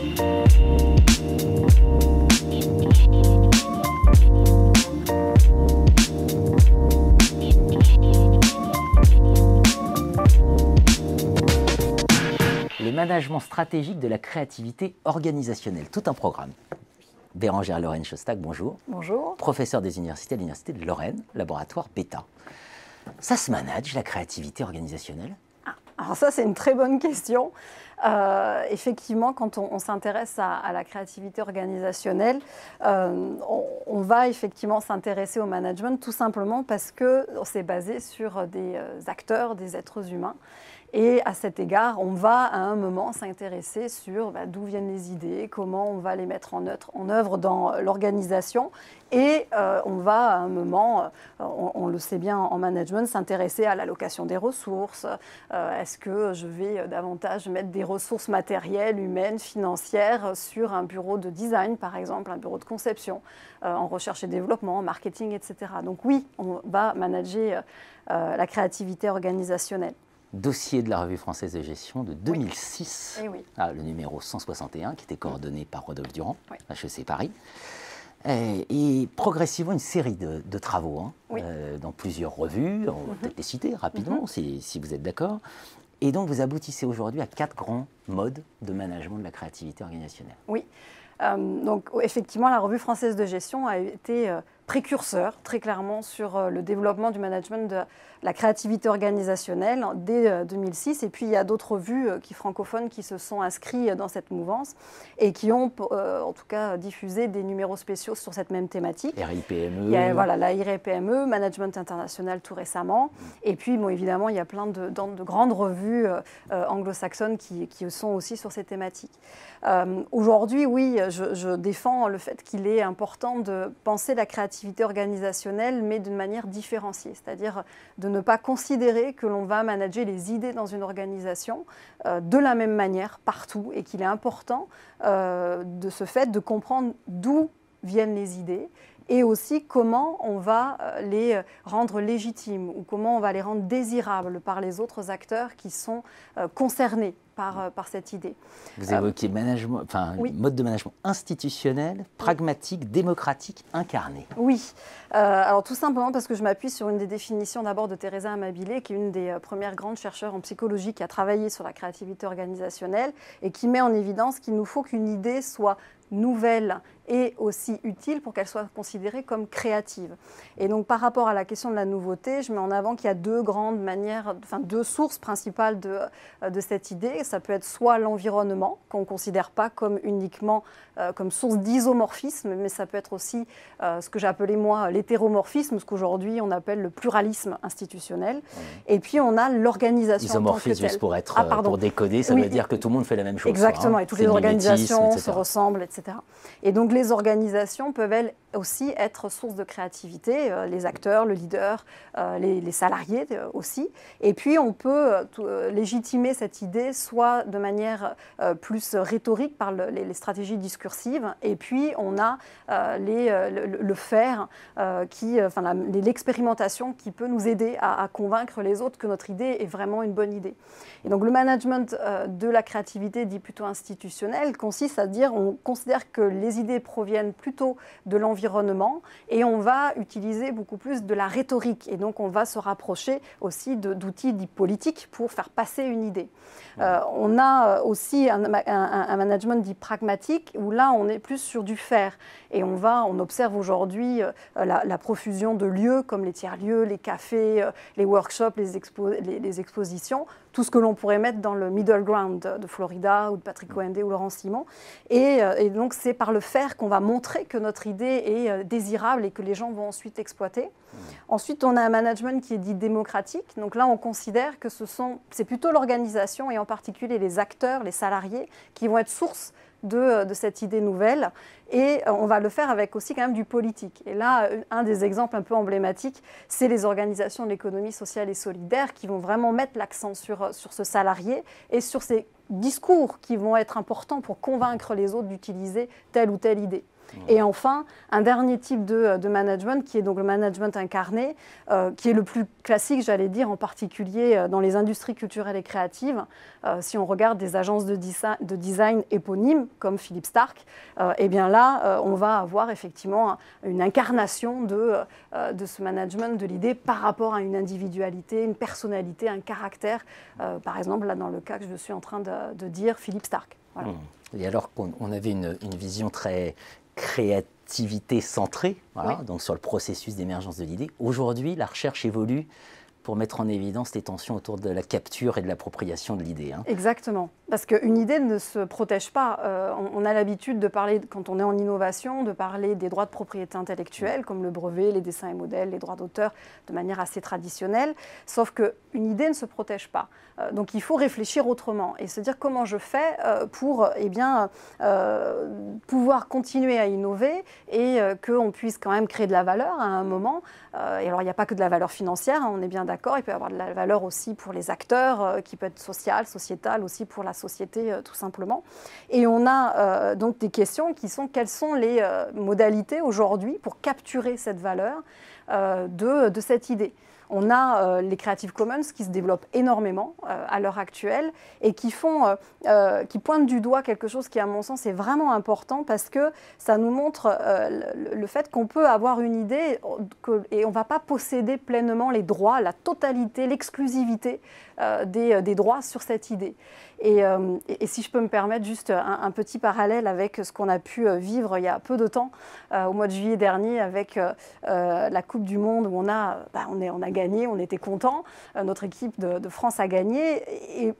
Le management stratégique de la créativité organisationnelle, tout un programme. Bérangère Lorraine Chostac, bonjour. Bonjour. Professeur des universités à l'Université de Lorraine, laboratoire PETA. Ça se manage, la créativité organisationnelle? Alors ça, c'est une très bonne question. Euh, effectivement, quand on, s'intéresse à, la créativité organisationnelle, euh, on, va effectivement s'intéresser au management tout simplement parce que c'est basé sur des euh, acteurs, des êtres humains. Et à cet égard, on va à un moment s'intéresser sur bah, d'où viennent les idées, comment on va les mettre en, œuvre dans l'organisation. Et euh, on va à un moment, euh, on, le sait bien en management, s'intéresser à l'allocation des ressources. Euh, est-ce que je vais davantage mettre des ressources matérielles, humaines, financières sur un bureau de design, par exemple, un bureau de conception, en recherche et développement, en marketing, etc. Donc oui, on va manager la créativité organisationnelle dossier de la Revue française de gestion de 2006, eh ah, le numéro 161, qui était coordonné par Rodolphe Durand, HEC Paris. Et, progressivement, une série de, travaux hein, euh, dans plusieurs revues, on va mhm. peut-être les citer rapidement, mhm. si, vous êtes d'accord. Et donc, vous aboutissez aujourd'hui à quatre grands modes de management de la créativité organisationnelle. Oui. Euh, donc, effectivement, la Revue française de gestion a été euh, précurseur, très clairement, sur le développement du management de la créativité organisationnelle dès 2006. Euh, et puis il y a d'autres vues euh, qui francophones qui se sont inscrits dans cette mouvance et qui ont euh, en tout cas diffusé des numéros spéciaux sur cette même thématique. RIPME. Il y a, voilà, la RIPME, Management International tout récemment. Et puis bon, évidemment, il y a plein de, de grandes revues anglo-saxonnes qui, qui, sont aussi sur ces thématiques. Aujourd'hui, oui, je, je, défends le fait qu'il est important de penser la créativité organisationnelle, mais d'une manière différenciée, c'est-à-dire de ne pas considérer que l'on va manager les idées dans une organisation euh, de la même manière partout et qu'il est important euh, de ce fait de comprendre d'où viennent les idées et aussi comment on va euh, les rendre légitimes ou comment on va les rendre désirables par les autres acteurs qui sont concernés euh, par, cette idée. Vous évoquez management, enfin, mode de management institutionnel, pragmatique, démocratique, incarné. Oui, euh, alors tout simplement parce que je m'appuie sur une des définitions d'abord de Teresa Amabile, qui est une des euh, premières grandes chercheurs en psychologie qui a travaillé sur la créativité organisationnelle et qui met en évidence qu'il nous faut qu'une idée soit nouvelle et aussi utile pour qu'elle soit considérée comme créative. Et donc par rapport à la question de la nouveauté, je mets en avant qu'il y a deux grandes manières, enfin deux sources principales de, de cette idée. Ça peut être soit l'environnement, qu'on ne considère pas comme uniquement euh, comme source d'isomorphisme, mais ça peut être aussi euh, ce que appelé moi l'hétéromorphisme, ce qu'aujourd'hui on appelle le pluralisme institutionnel. Et puis on a l'organisation. Isomorphisme, juste pour être, ah, pour décoder, ça veut dire que tout le monde fait la même chose. Exactement, et toutes les organisations se ressemblent, etc. Et donc les organisations peuvent elles aussi être source de créativité, euh, les acteurs, le leader, euh, les, salariés euh, aussi. Et puis on peut légitimer cette idée soit de manière plus rhétorique par les, stratégies discursives, et puis on a les, le, faire, qui, enfin l'expérimentation qui peut nous aider à, convaincre les autres que notre idée est vraiment une bonne idée. Et donc le management de la créativité dit plutôt institutionnel consiste à dire on considère que les idées proviennent plutôt de l'environnement et on va utiliser beaucoup plus de la rhétorique. Et donc on va se rapprocher aussi d'outils dits politiques pour faire passer une idée. Euh, on a euh, aussi un, management dit pragmatique où là on est plus sur du faire. Et on va, on observe aujourd'hui euh, la, profusion de lieux comme les tiers-lieux, les cafés, les workshops, les, les expositions tout ce que l'on pourrait mettre dans le middle ground de Florida ou de Patrick Coende ou Laurent Simon. Euh, et, donc c'est par le faire qu'on va montrer que notre idée est euh, désirable et que les gens vont ensuite exploiter. Mmh. Ensuite, on a un management qui est dit démocratique. Donc là, on considère que ce sont, c'est plutôt l'organisation et en particulier les acteurs, les salariés, qui vont être source de, de, cette idée nouvelle. Et euh, on va le faire avec aussi quand même du politique. Et là, euh, un des exemples un peu emblématiques, c'est les organisations de l'économie sociale et solidaire qui vont vraiment mettre l'accent sur, euh, sur ce salarié et sur ces discours qui vont être importants pour convaincre les autres d'utiliser telle ou telle idée. Et enfin, un dernier type de, de, management qui est donc le management incarné, qui est le plus classique, j'allais dire, en particulier dans les industries culturelles et créatives. si on regarde des agences de, de design éponymes comme Philippe Stark, eh bien là, on va avoir effectivement une incarnation de, de ce management de l'idée par rapport à une individualité, une personnalité, un caractère. par exemple, là, dans le cas que je suis en train de, dire, Philippe Stark. Et alors qu'on avait une, vision très créativité centrée, donc sur le processus d'émergence de l'idée, aujourd'hui, la recherche évolue pour mettre en évidence les tensions autour de la capture et de l'appropriation de l'idée. Hein. Exactement. Parce qu'une idée ne se protège pas. Euh, on, a l'habitude de parler, quand on est en innovation, de parler des droits de propriété intellectuelle, comme le brevet, les dessins et modèles, les droits d'auteur, de manière assez traditionnelle. Sauf qu'une idée ne se protège pas. Euh, donc il faut réfléchir autrement et se dire comment je fais euh, pour eh bien, pouvoir continuer à innover et qu'on puisse quand même créer de la valeur à un moment. et alors il n'y a pas que de la valeur financière, hein, on est bien d'accord. Il peut y avoir de la valeur aussi pour les acteurs, qui peut être sociale, sociétale, aussi pour la société euh, tout simplement. Et on a euh, donc des questions qui sont quelles sont les euh, modalités aujourd'hui pour capturer cette valeur de, de cette idée? On a euh, les Creative Commons qui se développent énormément euh, à l'heure actuelle et qui, font, euh, qui pointent du doigt quelque chose qui, à mon sens, est vraiment important parce que ça nous montre le, fait qu'on peut avoir une idée et on ne va pas posséder pleinement les droits, la totalité, l'exclusivité des, droits sur cette idée. Et, et, si je peux me permettre juste un, petit parallèle avec ce qu'on a pu vivre il y a peu de temps, au mois de juillet dernier, avec la Coupe du Monde où on a, bah, on, est, on a gagné on était content, euh, notre équipe de, France a gagné. Et,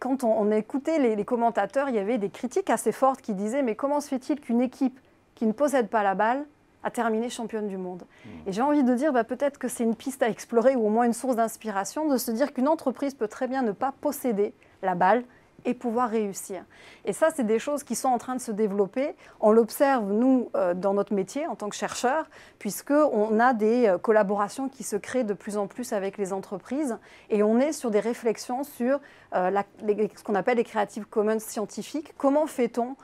quand on, écoutait les, commentateurs, il y avait des critiques assez fortes qui disaient Mais comment se fait-il qu'une équipe qui ne possède pas la balle a terminé championne du monde? Mmh. Et j'ai envie de dire bah, peut-être que c'est une piste à explorer ou au moins une source d'inspiration de se dire qu'une entreprise peut très bien ne pas posséder la balle et pouvoir réussir. Et ça, c'est des choses qui sont en train de se développer. On l'observe, nous, euh, dans notre métier en tant que chercheurs, puisqu'on a des euh, collaborations qui se créent de plus en plus avec les entreprises et on est sur des réflexions sur euh, ce qu'on appelle les Creative Commons scientifiques. Comment fait-on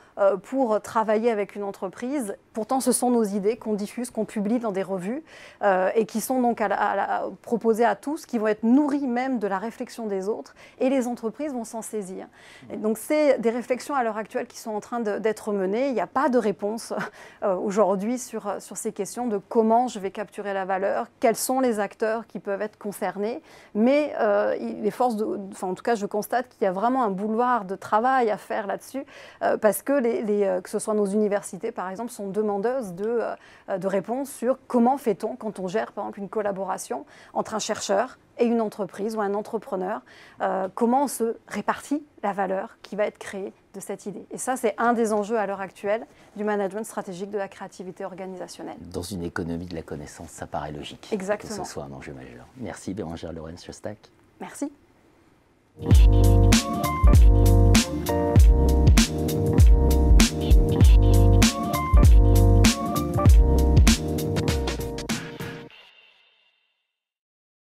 pour travailler avec une entreprise? Pourtant, ce sont nos idées qu'on diffuse, qu'on publie dans des revues et qui sont donc à proposées à tous, qui vont être nourries même de la réflexion des autres et les entreprises vont s'en saisir donc c'est des réflexions à l'heure actuelle qui sont en train d'être menées. Il n'y a pas de réponse euh, aujourd'hui sur, sur ces questions de comment je vais capturer la valeur, quels sont les acteurs qui peuvent être concernés. Mais euh, les forces, en tout cas je constate qu'il y a vraiment un boulevard de travail à faire là-dessus euh, parce que que ce soit nos universités par exemple sont demandeuses de, de réponses sur comment fait-on quand on gère par exemple une collaboration entre un chercheur, et une entreprise ou un entrepreneur, euh, comment on se répartit la valeur qui va être créée de cette idée. Et ça, c'est un des enjeux à l'heure actuelle du management stratégique de la créativité organisationnelle. Dans une économie de la connaissance, ça paraît logique Exactement. que ce soit un enjeu majeur. Merci Bérangère Lorenz Chostac. Merci. Merci.